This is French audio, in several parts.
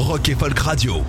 Rock et Folk Radio.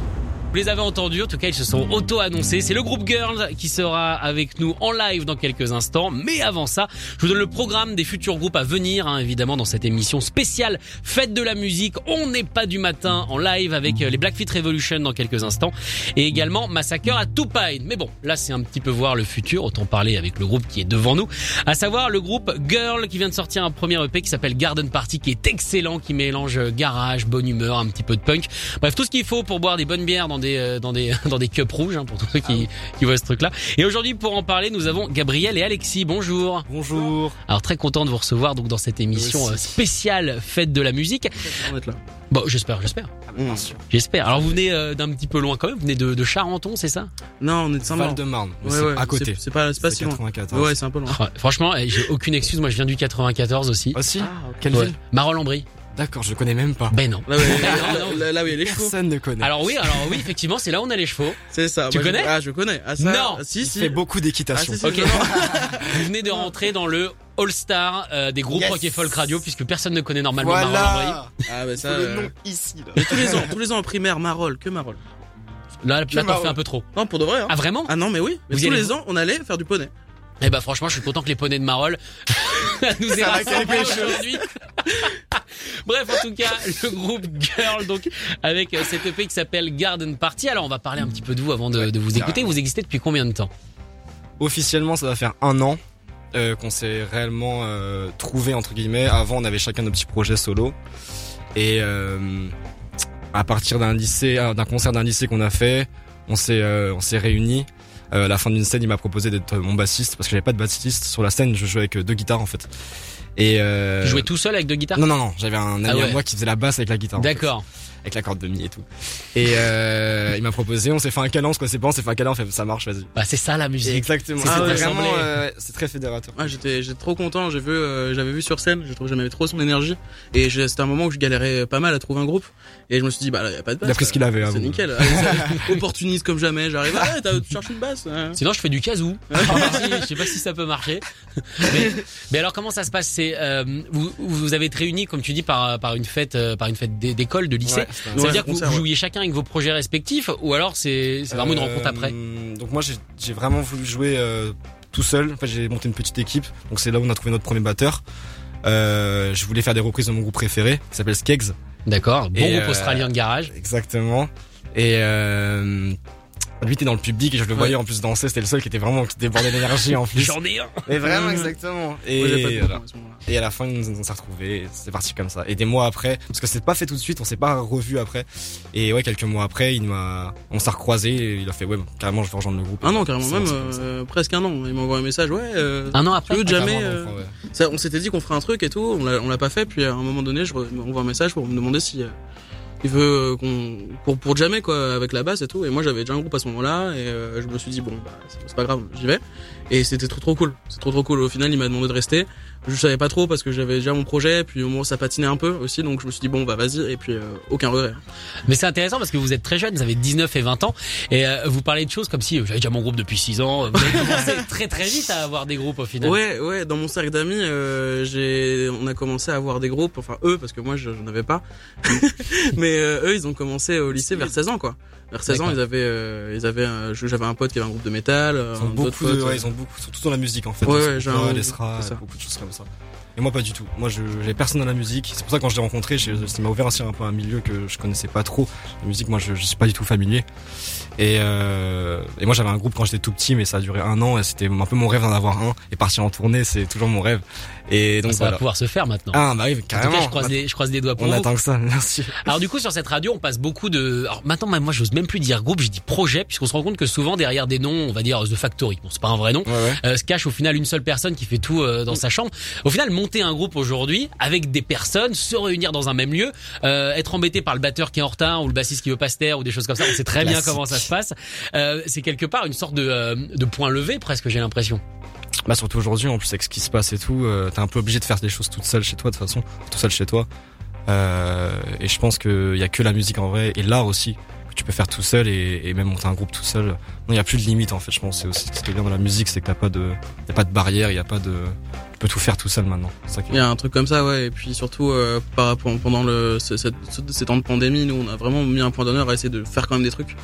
Vous les avez entendus, en tout cas ils se sont auto-annoncés. C'est le groupe Girls qui sera avec nous en live dans quelques instants. Mais avant ça, je vous donne le programme des futurs groupes à venir, hein, évidemment dans cette émission spéciale Fête de la musique. On n'est pas du matin en live avec euh, les Blackfeet Revolution dans quelques instants. Et également Massacre à Tupine. Mais bon, là c'est un petit peu voir le futur, autant parler avec le groupe qui est devant nous. À savoir le groupe Girl qui vient de sortir un premier EP qui s'appelle Garden Party qui est excellent, qui mélange euh, garage, bonne humeur, un petit peu de punk. Bref, tout ce qu'il faut pour boire des bonnes bières dans des euh, dans des dans des cups rouges hein, pour tous ceux qui qui voient ce truc là. Et aujourd'hui pour en parler, nous avons Gabriel et Alexis. Bonjour. Bonjour. Alors très content de vous recevoir donc dans cette émission aussi. euh, spéciale fête de la musique. On va être là. Bon, j'espère, j'espère. Mmh. J'espère. Alors vous venez euh, d'un petit peu loin quand même, vous venez de, de Charenton, c'est ça? Non, on est de Saint-Maur. Val-de-Marne, mais Ouais, c'est ouais, à côté. C'est c'est pas, c'est pas C'est si loin. 94. Ouais, c'est un peu loin. Ouais, Franchement, eh, j'ai aucune excuse, moi je viens du 94 aussi. Aussi Ah, ok. Quelle Ouais. ville? Marolles-en-Brie. D'accord, je connais même pas. Ben non. Là, ouais, Non, non. là, là où il y a les chevaux. Personne ne connaît. Alors oui, alors oui, effectivement, c'est là où on a les chevaux. C'est ça. Tu Moi, je- connais Ah, je connais. Ah, ça, Non. ah, Si, il si. fait beaucoup Ah, d'équitation. si, si, Ok. non, non. Vous venez de rentrer dans le All-Star euh, des groupes Yes. rock et folk radio puisque personne ne connaît normalement. Voilà Ah, bah, ça. Faut le euh, nom ici là. mais tous les ans, tous les ans en primaire, Marolles, que Marolles. Là, là t'en fais un peu trop. Non, pour de vrai, hein. Ah vraiment Ah non, mais oui. Mais tous les ans, on allait faire du poney. Eh ben franchement, je suis content que les poneys de Marolles nous aient rassemblés aujourd'hui. Bref, en tout cas, le groupe Girl, donc avec euh, cette EP qui s'appelle Garden Party. Alors, on va parler un petit peu de vous avant de, de vous écouter. Vous existez depuis combien de temps? Officiellement, ça va faire un an euh, qu'on s'est réellement euh, trouvé entre guillemets. Avant, on avait chacun nos petits projets solo. Et euh, à partir d'un lycée, d'un concert d'un lycée qu'on a fait, on s'est on s'est réunis. Euh, à la fin d'une scène, il m'a proposé d'être mon bassiste parce que j'avais pas de bassiste sur la scène. Je jouais avec euh, deux guitares en fait. Et euh, Tu jouais tout seul avec deux guitares? Non non non, j'avais un ami Ah ouais. à moi qui faisait la basse avec la guitare. en fait. D'accord. avec la corde de mi et tout. Et euh, il m'a proposé, on s'est fait un câlin, on se connaissait pas, on s'est fait un câlin, on fait ça marche, vas-y. Bah, c'est ça la musique. Exactement. C'est Ah ouais, vraiment, euh, c'est très fédérateur. Ah, j'étais, j'étais trop content. J'ai vu, euh, j'avais vu sur scène. Je trouve que j'aimais trop son énergie. Et c'était un moment où je galérais pas mal à trouver un groupe. Et je me suis dit, bah, là, y a pas de basse. Il a pris ce qu'il avait, hein, C'est vous. nickel. Allez, opportuniste comme jamais. J'arrive. Ah, t'as- tu cherches une basse. hein. Sinon, je fais du casou. Je sais pas si- je sais pas si ça peut marcher. Mais, mais alors, comment ça se passe? C'est euh, vous, vous avez été réunis, comme tu dis, par par une fête, euh, par une fête d'é- d'école, de lycée. Ouais, ça veut Ouais, dire que vous, concert, vous ouais. jouiez chacun avec vos projets respectifs, ou alors c'est c'est vraiment une Euh, rencontre après? Donc moi j'ai j'ai vraiment voulu jouer euh, tout seul. En fait j'ai monté une petite équipe. Donc c'est là où on a trouvé notre premier batteur. Euh, je voulais faire des reprises de mon groupe préféré, qui s'appelle Skeggs. D'accord. Bon Et, groupe euh, australien de garage. Exactement. Et euh, lui était dans le public et je le voyais en plus danser. C'était le seul qui était vraiment qui débordait d'énergie en plus. J'en ai un. Et vraiment exactement. Et, pas voilà. Et à la fin, on, on s'est retrouvés. C'est parti comme ça. Et des mois après, parce que c'est pas fait tout de suite, on s'est pas revu après. Et ouais, quelques mois après, il m'a, on s'est recroisés. Et il a fait ouais, bon, carrément, je veux rejoindre le groupe. Un an carrément, même euh, presque un an. Il m'a envoyé un message. Ouais. Euh, Un an tu après. veux jamais. Carrément, euh, ouais. ça, on s'était dit qu'on ferait un truc et tout. On l'a, on l'a pas fait. Puis à un moment donné, je re- on voit un message pour me demander si euh, il veut euh, qu'on pour pour jamais quoi avec la basse et tout. Et moi j'avais déjà un groupe à ce moment-là et euh, je me suis dit bon bah c'est, pas grave, j'y vais. Et c'était trop trop cool. C'est trop trop cool. Au final, il m'a demandé de rester. Je savais pas trop parce que j'avais déjà mon projet. Puis au moment ça patinait un peu aussi, donc je me suis dit bon bah vas-y. Et puis euh, aucun regret. Mais c'est intéressant parce que vous êtes très jeune, vous avez 19 et 20 ans, et euh, vous parlez de choses comme si euh, j'avais déjà mon groupe depuis 6 ans. Vous avez commencé très très vite à avoir des groupes au final. Ouais, ouais, dans mon cercle d'amis, euh, j'ai, on a commencé à avoir des groupes, enfin eux, parce que moi je- j'en avais pas. Mais euh, eux, ils ont commencé au lycée vers 16 ans, quoi. Vers 16 ans, ils avaient, euh, ils avaient, j'avais un pote qui avait un groupe de métal, Ils ont beaucoup de, potes, ouais, ils ont beaucoup, surtout dans la musique en fait. Ouais, ouais, c'est ça. beaucoup de choses comme ça. Et moi pas du tout. Moi je j'avais personne dans la musique. C'est pour ça que quand je l'ai rencontré, je- ça m'a ouvert aussi un peu un milieu que je connaissais pas trop. La musique, moi je, je suis pas du tout familier. Et, euh, et moi j'avais un groupe quand j'étais tout petit, mais ça a duré un an et c'était un peu mon rêve d'en avoir un. Et partir en tournée, c'est toujours mon rêve. Et donc ça va pouvoir se faire maintenant. Ah bah oui, en tout carrément. cas, je croise, les, je croise les doigts pour On vous. attend que ça, merci. Alors du coup sur cette radio on passe beaucoup de alors maintenant moi j'ose même plus dire groupe je dis projet puisqu'on se rend compte que souvent derrière des noms on va dire The Factory bon c'est pas un vrai nom Ouais, ouais. euh, se cache au final une seule personne qui fait tout euh, dans sa chambre au final monter un groupe aujourd'hui avec des personnes, se réunir dans un même lieu, euh, être embêté par le batteur qui est en retard ou le bassiste qui veut pas se taire ou des choses comme ça. On sait très bien comment ça se passe. Euh, c'est quelque part une sorte de, euh, de point levé presque, j'ai l'impression. Bah surtout aujourd'hui, en plus avec ce qui se passe et tout, t'es un peu obligé de faire des choses toute seule chez toi de toute façon, tout seul chez toi. Et je pense qu'il y a que la musique en vrai et l'art aussi que tu peux faire tout seul et, et même monter un groupe tout seul. Non, il y a plus de limite en fait. Je pense c'est aussi ce qui est bien dans la musique, c'est que t'as pas de, y a pas de barrière, il y a pas de, peux tout faire tout seul maintenant. Ça qui Il y a un truc comme ça, ouais. Et puis surtout, euh, par rapport pendant le ce- cette- ce- ces temps de pandémie, nous, on a vraiment mis un point d'honneur à essayer de faire quand même des trucs,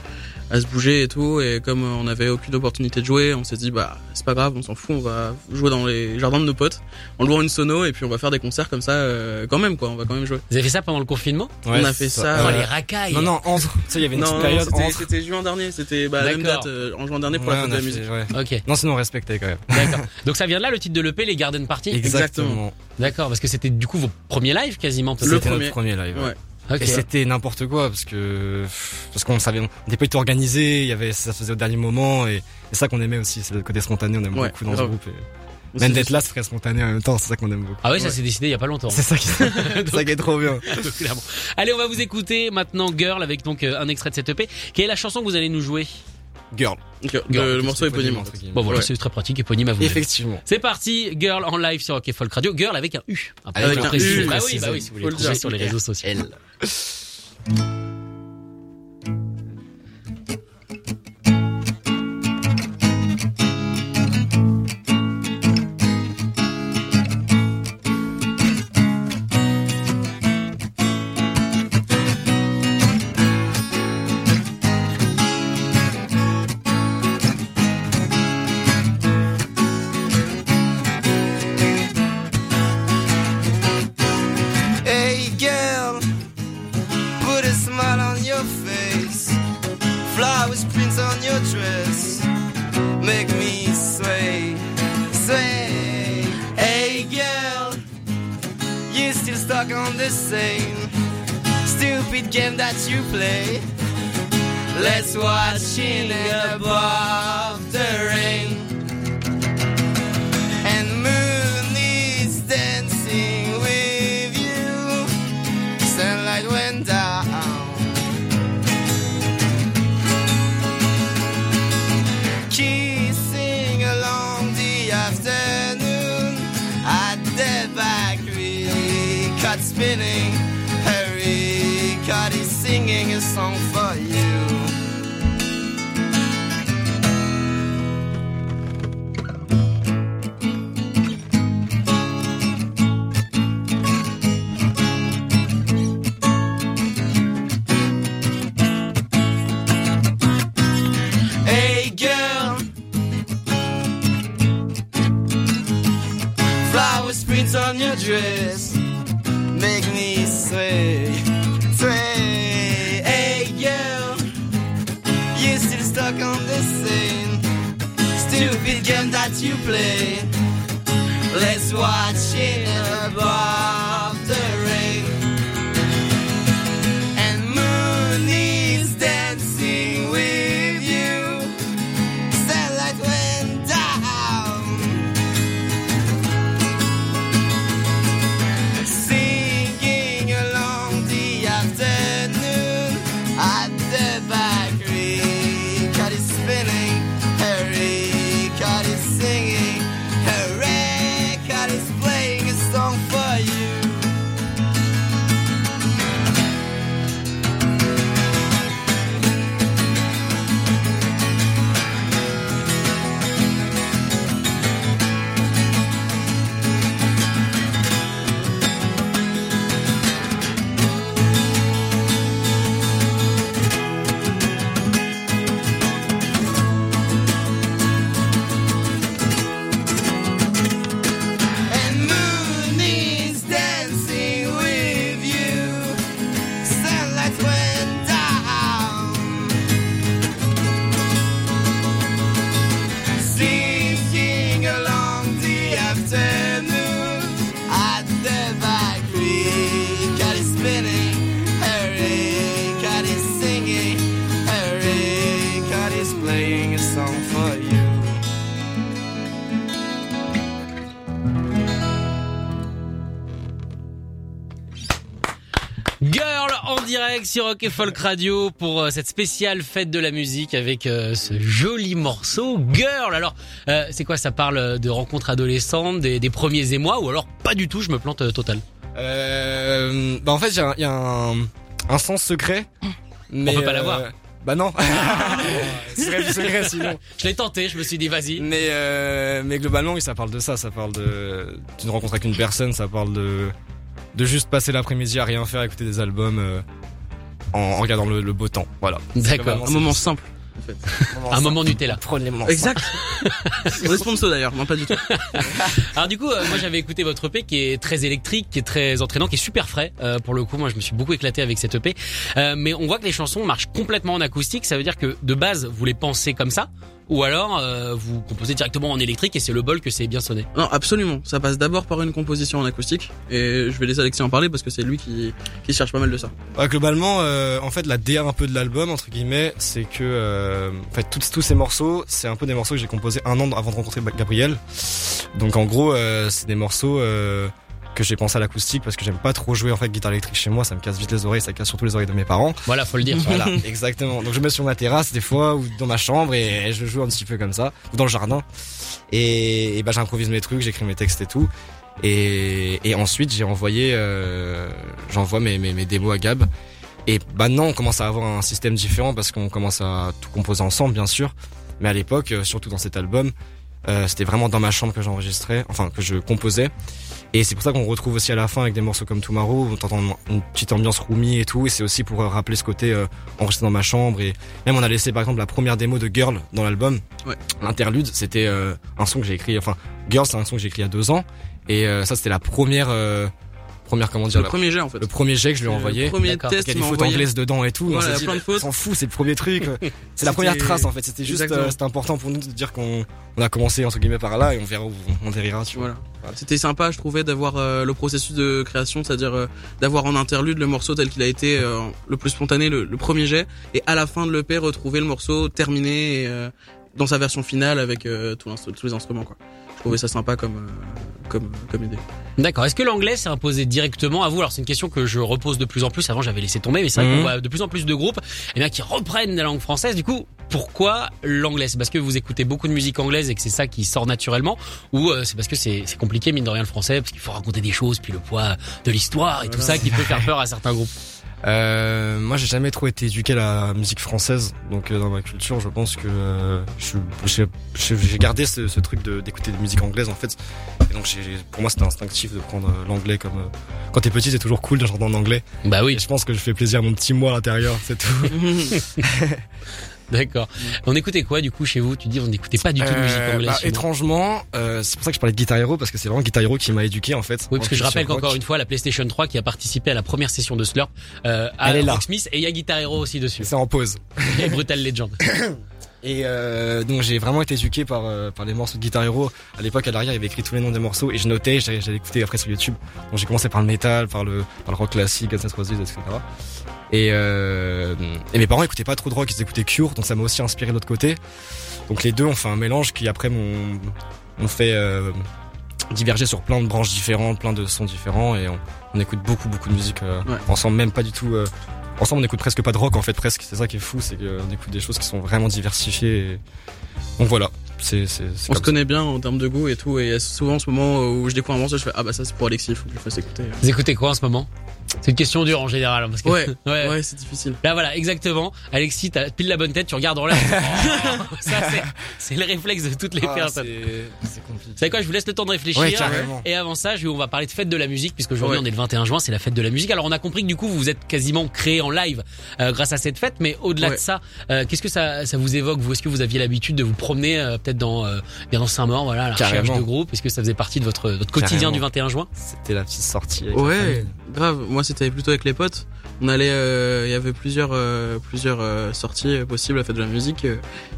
à se bouger et tout. Et comme on avait aucune opportunité de jouer, on s'est dit bah c'est pas grave, on s'en fout, on va jouer dans les jardins de nos potes, en louant une sono et puis on va faire des concerts comme ça, euh, quand même quoi. On va quand même jouer. Vous avez fait ça pendant le confinement? Ouais, on a fait ça, Oh Euh, les racailles Non non, sais, il y avait une Non, petite non, période c'était- juin dernier, c'était bah, la même date euh, en juin dernier pour Ouais, la on fête a de la musique. ouais. Ok, Non, sinon on respectait quand même. d'accord. Donc ça vient de là le titre de l'EP, les Garden Party Exactement. D'accord, parce que c'était du coup vos premiers lives quasiment. Le C'était premier. notre premier live. ouais. Et c'était n'importe quoi parce que parce qu'on savait, on n'était pas du tout organisé, il y avait ça se faisait au dernier moment et c'est ça qu'on aimait aussi, c'est le côté spontané, on aime Ouais, beaucoup dans ce groupe. Et... Même d'être là, c'est très spontané en même temps, c'est ça qu'on aime beaucoup. Ah ouais, ça Ouais. s'est décidé il y a pas longtemps. C'est ça qui, c'est ça qui est trop bien. Donc, clairement. Allez, on va vous écouter maintenant Girl avec donc euh, un extrait de cette EP. Quelle est la chanson que vous allez nous jouer? Girl. Le, le morceau éponyme. entre guillemets. Bon voilà, Ouais. c'est très pratique, éponyme à vous. Effectivement. C'est parti, Girl en live sur Rock Folk Radio. Girl avec un U. Après, Avec un. U, Bah oui, bah oui, si vous voulez trouver dire. sur les réseaux sociaux. Your face. Flowers prints on your dress. Make me sway, sway. Hey girl, you still stuck on the same stupid game that you play. Let's watch in above the bakery, spinning. Harry is singing a song for you. Let's watch it above direct sur Rock et Folk Radio pour euh, cette spéciale fête de la musique avec euh, ce joli morceau Girl. Alors, euh, c'est quoi? Ça parle de rencontres adolescentes, des, des premiers émois ou alors pas du tout? Je me plante total. Euh, bah en fait, il y a, un- il y a un, un sens secret. Mais peut pas l'avoir. Bah non. Ce serait du secret sinon. Je l'ai tenté, je me suis dit vas-y. Mais euh, mais globalement, oui, ça parle de ça. Ça parle de d'une rencontre avec une personne. Ça parle de de juste passer l'après-midi à rien faire, écouter des albums euh, en, en regardant le, le beau temps. Voilà. D'accord. Un moment simple. Un moment Nutella. Prenez le moment. Exact. On est sponsor d'ailleurs, non pas du tout. Alors du coup, euh, moi j'avais écouté votre EP qui est très électrique, qui est très entraînant, qui est super frais. Euh, pour le coup, moi je me suis beaucoup éclaté avec cette EP. Euh, mais on voit que les chansons marchent complètement en acoustique. Ça veut dire que de base vous les pensez comme ça, ou alors euh, vous composez directement en électrique et c'est le bol que c'est bien sonné. Non, absolument. Ça passe d'abord par une composition en acoustique. Et je vais laisser Alexis en parler parce que c'est lui qui, qui cherche pas mal de ça. Ouais, globalement, euh, en fait, la DA un peu de l'album, entre guillemets, c'est que, euh, en fait, tous, tous ces morceaux, c'est un peu des morceaux que j'ai composés un an avant de rencontrer Gabriel. Donc, en gros, euh, c'est des morceaux euh, que j'ai pensé à l'acoustique parce que j'aime pas trop jouer en fait guitare électrique chez moi, ça me casse vite les oreilles, ça casse surtout les oreilles de mes parents. Voilà, faut le dire. Voilà, exactement. Donc, je me mets sur ma terrasse des fois ou dans ma chambre et je joue un petit peu comme ça, ou dans le jardin. Et, et bah, j'improvise mes trucs, j'écris mes textes et tout. Et, et ensuite, j'ai envoyé, euh, j'envoie mes, mes, mes démos à Gab. Et maintenant, on commence à avoir un système différent parce qu'on commence à tout composer ensemble, bien sûr. Mais à l'époque, euh, surtout dans cet album, euh, c'était vraiment dans ma chambre que j'enregistrais, enfin que je composais. Et c'est pour ça qu'on retrouve aussi à la fin avec des morceaux comme Tomorrow, où t'entends une petite ambiance roomie et tout. Et c'est aussi pour euh, rappeler ce côté euh, enregistré dans ma chambre. Et même on a laissé par exemple la première démo de Girl dans l'album. Ouais. L'interlude, c'était euh, un son que j'ai écrit. Enfin, Girl, c'est un son que j'ai écrit il y a deux ans. Et euh, ça, c'était la première, euh, première comment dire, Le premier jet en fait. le premier jet que je lui ai Le envoyé. premier D'accord. test, Il y a des envoyé. anglaises dedans et tout. Voilà, on s'est il y a dit, plein de on fautes. s'en fout, c'est le premier truc. C'est la première trace en fait. C'était juste, euh, c'était important pour nous de dire qu'on on a commencé entre guillemets par là et on verra où on dérira. Tu vois. Voilà. C'était sympa, je trouvais, d'avoir euh, le processus de création, c'est-à-dire euh, d'avoir en interlude le morceau tel qu'il a été euh, le plus spontané, le, le premier jet, et à la fin de l'EP retrouver le morceau terminé et, euh, dans sa version finale avec euh, tous les instruments. Quoi. Je trouvais ça sympa comme euh, comme comme idée. D'accord. Est-ce que l'anglais s'est imposé directement à vous? Alors c'est une question que je repose de plus en plus. Avant j'avais laissé tomber, mais c'est vrai Mhm. qu'on voit de plus en plus de groupes eh bien, qui reprennent la langue française. Du coup, pourquoi l'anglais? C'est parce que vous écoutez beaucoup de musique anglaise et que c'est ça qui sort naturellement, ou euh, c'est parce que c'est c'est compliqué mine de rien le français parce qu'il faut raconter des choses, puis le poids de l'histoire et tout ça qui peut faire peur à certains groupes? Euh, moi, j'ai jamais trop été éduqué à la musique française, donc euh, dans ma culture, je pense que euh, j'ai gardé ce, ce truc de- d'écouter des musiques anglaises en fait. Et donc, pour moi, c'était instinctif de prendre euh, l'anglais comme euh, quand t'es petit, c'est toujours cool de chanter en anglais. Bah oui, Et je pense que je fais plaisir à mon petit moi à l'intérieur, c'est tout. d'accord. On écoutait quoi du coup chez vous? Tu dis on n'écoutait pas du tout de musique Euh, anglaise. bah, étrangement, euh, c'est pour ça que je parlais de Guitar Hero parce que c'est vraiment Guitar Hero qui m'a éduqué en fait. Oui, parce que je rappelle qu'encore une fois, la PlayStation 3 qui a participé à la première session de Slurp, euh, à Elle est là. Rocksmith, et il y a Guitar Hero aussi dessus. c'est en pause. Et Brutal Legend. Et euh, donc j'ai vraiment été éduqué par euh, par les morceaux de Guitar Hero. À l'époque, à l'arrière, il y avait écrit tous les noms des morceaux et je notais, j'allais écouter après sur YouTube. Donc j'ai commencé par le métal, par le par le rock classique, Guns N' Roses, etc. Et euh, et mes parents écoutaient pas trop de rock, ils écoutaient Cure, donc ça m'a aussi inspiré de l'autre côté. Donc les deux ont fait un mélange qui après m'ont m'ont fait euh, diverger sur plein de branches différentes, plein de sons différents et on, on écoute beaucoup beaucoup de musique Ouais. ensemble, même pas du tout. Ensemble, on écoute presque pas de rock en fait, presque. C'est ça qui est fou, c'est qu'on écoute des choses qui sont vraiment diversifiées. Et... Donc voilà, c'est c'est c'est On se connaît bien en termes de goût et tout, et souvent ce moment où je découvre un morceau, je fais ah bah ça c'est pour Alexis, il faut que je le fasse écouter. Vous écoutez quoi en ce moment? C'est une question dure en général. hein, Parce que, Ouais, ouais. ouais, c'est difficile. Là voilà, exactement. Alexis, t'as pile la bonne tête, tu regardes en l'air. Oh, ça c'est, le réflexe de toutes les Ah, personnes. c'est compliqué. Vous savez quoi, je vous laisse le temps de réfléchir. Ouais, et avant ça, je, on va parler de fête de la musique, puisque aujourd'hui Ouais. on est le 21 juin, c'est la fête de la musique. Alors on a compris que du coup vous vous êtes quasiment créé en live euh, grâce à cette fête, mais au-delà Ouais. de ça, euh, qu'est-ce que ça, ça vous évoque Vous, est-ce que vous aviez l'habitude de vous promener euh, peut-être dans, euh, bien dans Saint-Maur, voilà, à la recherche Carrément. de groupe Est-ce que ça faisait partie de votre, votre quotidien Carrément. du 21 juin? C'était la petite sortie. Avec Ouais, grave. Moi, c'était plutôt avec les potes. On allait, euh, il y avait plusieurs, euh, plusieurs euh, sorties possibles à fête de la musique.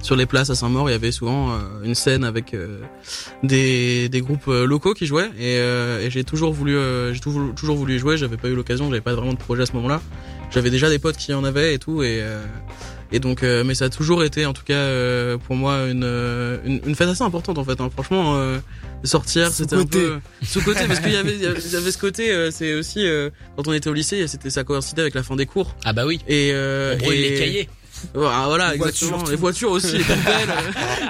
Sur les places à Saint-Maur, il y avait souvent une scène avec des, des groupes locaux qui jouaient. Et, et j'ai toujours voulu, j'ai toujours, voulu jouer. J'avais pas eu l'occasion. J'avais pas vraiment de projet à ce moment-là. J'avais déjà des potes qui en avaient et tout. Et, Et donc, euh, mais ça a toujours été, en tout cas, euh, pour moi, une, euh, une, une fête assez importante en fait. hein. Franchement, euh, sortir, c'était un peu sous côté parce qu'il y avait, il y avait ce côté. euh, c'est aussi euh, quand on était au lycée, c'était ça coïncidait avec la fin des cours. Ah bah oui. Et, euh, On brûle et- les cahiers. Voilà, voilà Les exactement. voitures, les voitures aussi, les poubelles.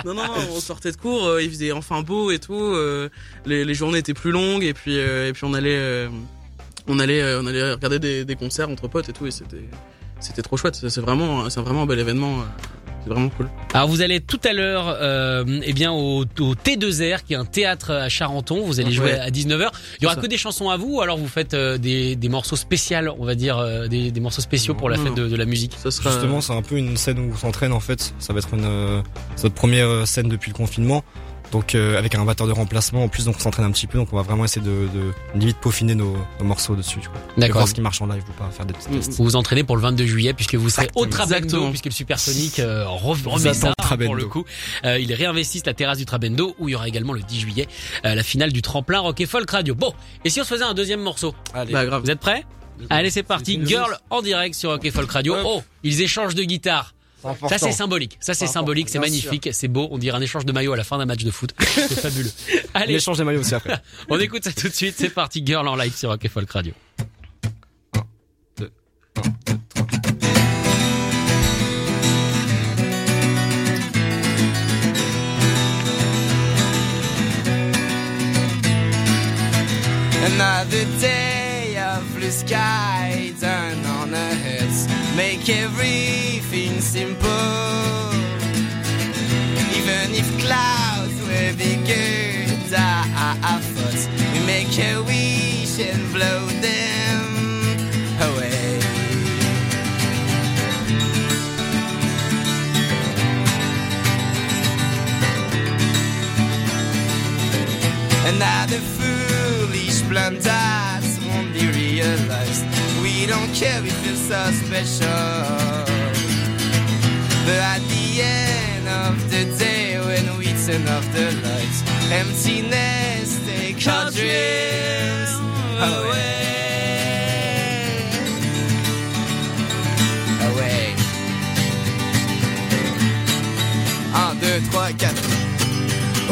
non, non, non, on sortait de cours, euh, il faisait enfin beau et tout. euh, les, les journées étaient plus longues et puis euh, et puis on allait euh, on allait euh, on allait regarder des, des concerts entre potes et tout et c'était c'était trop chouette. C'est vraiment c'est vraiment un bel événement. euh, C'est vraiment cool. Alors vous allez tout à l'heure euh, eh bien au, au T2R qui est un théâtre à Charenton, vous allez Ouais. jouer à 19h. Il y aura ça. que des chansons à vous ou alors vous faites euh, des, des morceaux spéciaux, on va dire euh, des, des morceaux spéciaux pour la Non, fête de, de la musique. Ça sera Justement, c'est un peu une scène où on s'entraîne en fait. Ça va être une euh, notre première scène depuis le confinement. Donc euh, avec un batteur de remplacement en plus, donc on s'entraîne un petit peu. Donc on va vraiment essayer de, de limite peaufiner nos, nos morceaux dessus. Tu vois. Et D'accord. voir ce qui marche en live ou pas, faire des petits tests. Vous vous entraînez pour le 22 juillet puisque vous serez au Trabendo Exactement. puisque le Supersonic euh, remet ça pour le coup. Euh, ils réinvestissent la terrasse du Trabendo où il y aura également le 10 juillet euh, la finale du tremplin Rock et Folk Radio. Bon, et si on se faisait un deuxième morceau? Allez. Bah grave. Vous êtes prêts? Allez, c'est parti. Girl en direct sur Rock et Folk Radio. Oh, ils échangent de guitare. Ça c'est symbolique, ça c'est symbolique, c'est magnifique, c'est beau, on dirait un échange de maillot à la fin d'un match de foot. C'est fabuleux. Allez, L'échange des maillots aussi après. on écoute ça tout de suite, c'est parti, Girl en live sur Rock et Folk Radio. Another day of blue sky on heads, make everything simple. Even if clouds were bigger than our thoughts, we make a wish and blow them away. Another foolish blunders won't be realized. We don't care, we feel so special. But at the end of the day, when we turn off the lights, emptiness take our dreams away. Away. Un, deux, trois, quatre.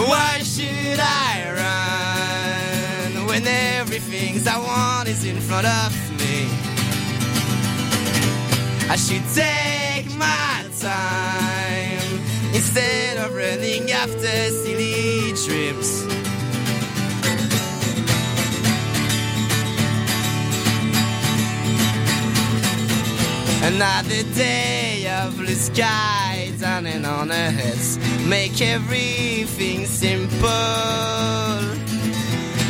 Why should I run when everything I want is in front of me? I should take my time instead of running after silly dreams. Another day of blue sky dawning on our heads Make everything simple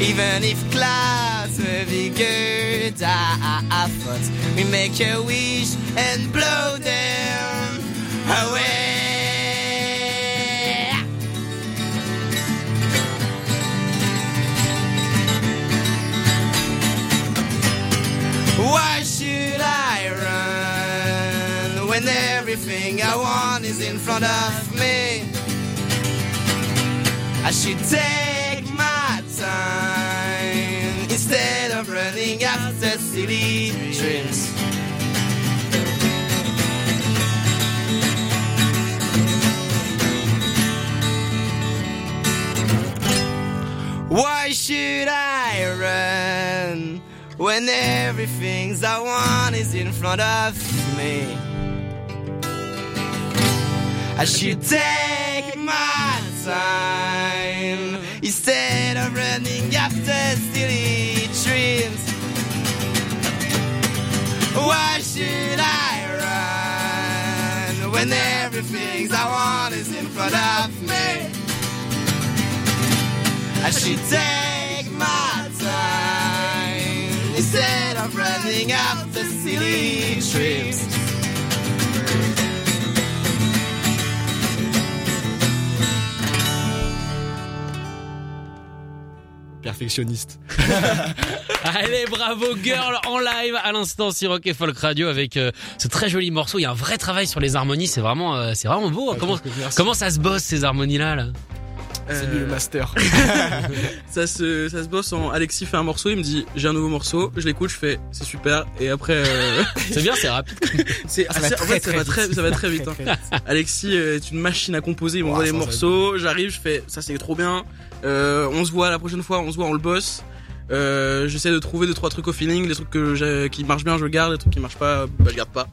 Even if clouds than our thoughts We make a wish and blow them away. Why should I run when everything I want is in front of me? I should take my time after dreams. Why should I run when everything I want is in front of me? I should take my time instead of running after silly Why should I run when everything I want is in front of me? I should take my time instead of running after silly dreams. Perfectionniste. Allez, bravo Girl en live à l'instant sur Rock et Folk Radio avec euh, ce très joli morceau. Il y a un vrai travail sur les harmonies, c'est vraiment, euh, c'est vraiment beau. Comment, comment ça se bosse ces harmonies là, là? C'est Euh, lui le master. ça se ça se bosse en Alexis fait un morceau, il me dit j'ai un nouveau morceau, je l'écoute, je fais c'est super et après euh, C'est bien, c'est rapide. c'est Ça va assez- très, en fait, ça va très vite. ça va très vite. hein. Alexis euh, est une machine à composer, il m'envoie les morceaux, j'arrive, je fais ça c'est trop bien. Euh, on se voit la prochaine fois, on se voit, on le bosse. Euh, j'essaie de trouver deux trois trucs au feeling, les trucs que j'ai- qui marchent bien je garde, les trucs qui marchent pas bah, je garde pas.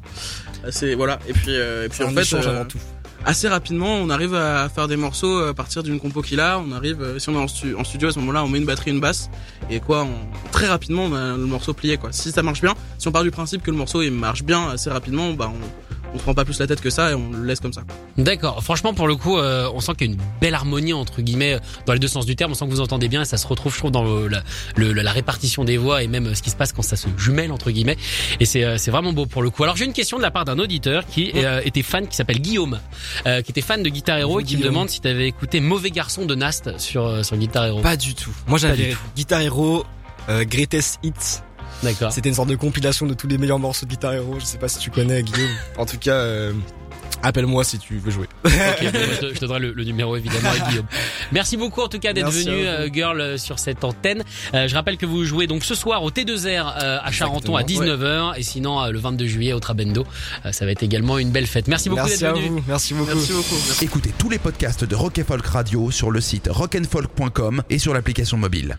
Euh, C'est voilà et puis euh, et puis en fait euh, avant tout. Assez rapidement, on arrive à faire des morceaux euh, à partir d'une compo qu'il a. On arrive, euh, si on est en, stu- en studio à ce moment-là, on met une batterie, une basse, et quoi, on- très rapidement, on a le morceau plié, quoi. Si ça marche bien, si on part du principe que le morceau il marche bien assez rapidement, bah on, on se prend pas plus la tête que ça et on le laisse comme ça. D'accord. Franchement, pour le coup, euh, on sent qu'il y a une belle harmonie entre guillemets dans les deux sens du terme. On sent que vous entendez bien et ça se retrouve, je trouve, dans le- la, le- la répartition des voix et même euh, ce qui se passe quand ça se jumelle entre guillemets. Et c'est euh, c'est vraiment beau pour le coup. Alors j'ai une question de la part d'un auditeur qui euh, était fan, qui s'appelle Guillaume, euh, qui était fan de Guitar Hero et qui me demande si t'avais écouté Mauvais Garçon de Nast sur euh, sur Guitar Hero. Pas du tout. Moi Pas du j'avais Guitar Hero, euh, Greatest Hits. D'accord. C'était une sorte de compilation de tous les meilleurs morceaux de Guitar Hero. Je sais pas si tu connais Guillaume. En tout cas, euh, appelle-moi si tu veux jouer. Bon, je, te, je te donnerai le, le numéro évidemment à Guillaume. Merci beaucoup en tout cas d'être venu euh, girl euh, sur cette antenne. Euh, je rappelle que vous jouez donc ce soir au T2R euh, à Charenton à Exactement, 19h et sinon euh, le 22 juillet au Trabendo. Euh, ça va être également une belle fête. Merci beaucoup Merci d'être à venu. vous. Merci beaucoup. Merci beaucoup. Merci. Écoutez tous les podcasts de Rock and Folk Radio sur le site rockandfolk.com et sur l'application mobile.